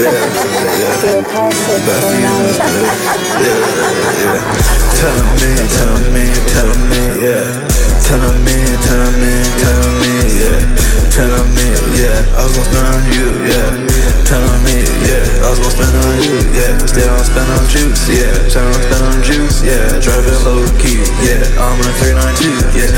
Yeah, yeah. Bad feelings, yeah. Yeah. Tell me, tell me, tell me, yeah. Tell me, tell me, tell me, yeah. Tell me, yeah. I was gonna spend on you, yeah. Tell me, yeah. I was gonna spend on you, yeah. Still don't spend on juice, yeah. Still don't spend on juice, yeah. Driving low key, yeah. I'm a 392, yeah.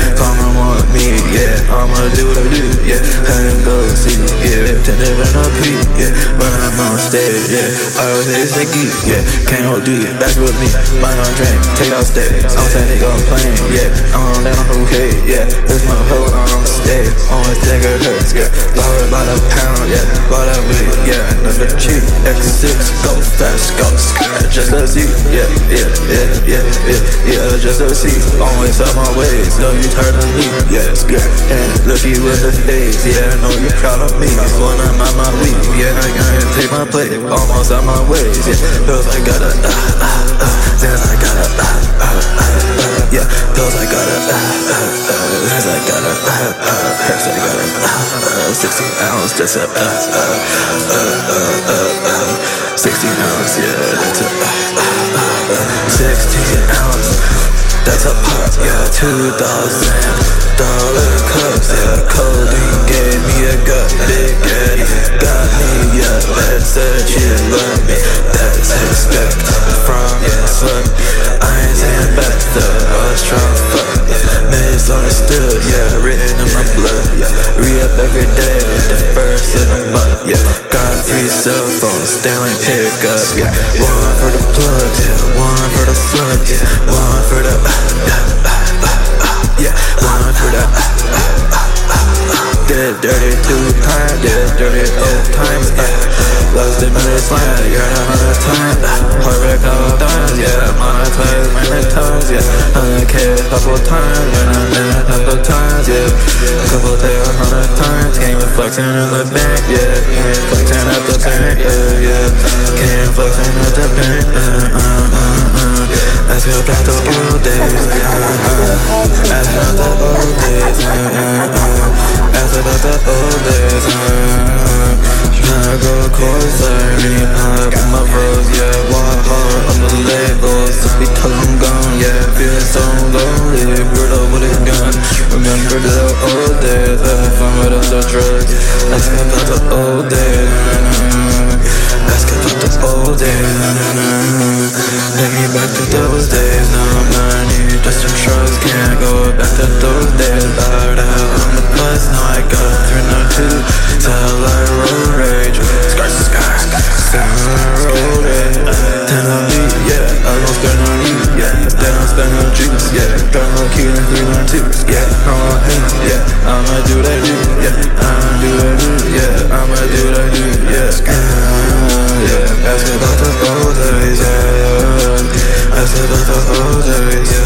On stage, yeah. I it's a geek, yeah. Can't hold do it, back with me. Buy on drink, take out steps. I'm saying they gon' plane, yeah. I'm on down, okay, yeah. This my hoe on stage. Always think it hurts, yeah. Bought it by the pound, yeah. Bought that weed, yeah. Another cheap, X6, go fast, go scared. Just a see, yeah, yeah, yeah, yeah, yeah, yeah. Just a see. Always up my ways, know you turn to me, yeah. Scared, and look you with the face, yeah. I know you proud of me. When I'm on my weed, yeah. I gotta take my plate, almost on my ways, yeah. Feels like gotta, uh, uh, uh. Like gotta, uh, uh, uh, uh. Yeah, feels like gotta, uh, uh, uh. Feels like gotta, uh, uh. Like gotta, uh, uh. 16 ounce, just a, uh, uh, uh, uh, uh, uh. 16 ounce, yeah, that's a, uh, uh, uh. 16 ounce, that's a pop, yeah, 2,000 dollar cups, yeah, codeine cell phones, Stanley pickup, yeah, one for the plug, yeah, one for the flood, yeah, one for the, uh, uh, uh, uh, yeah, one for the, uh, uh, uh, uh, uh. Did dirty two times, did dirty old times, uh, lost it minute slam, you're a hundred times, uh, heartbreak couple times, yeah, monetize many times, yeah, K a couple times, when I'm in a couple times, yeah, couple day a hundred times, with flexing up the bank, yeah, yeah. Flexing up the bank, yeah. Can't flexing up the bank, uh, uh, uh, uh. I feel back the old days, uh, uh. I feel the old days, uh, uh, uh. I feel back the old days, uh, uh. Can I go closer, me up, my bros, yeah. them bridges out all day Left and right on the drugs. Ask about the old day Ask about the old day Take me back to those days. I'm not here. just a trust Can't go back to those days. Loud out on the bus, now I got spend no jiggers, yeah. Got no key and three yeah. No one haters, yeah. I'ma do that jigger, yeah. I'ma do that jigger, yeah. I'ma do that jigger, yeah. Yeah. Ask about the old days, yeah. Ask about the old days, yeah.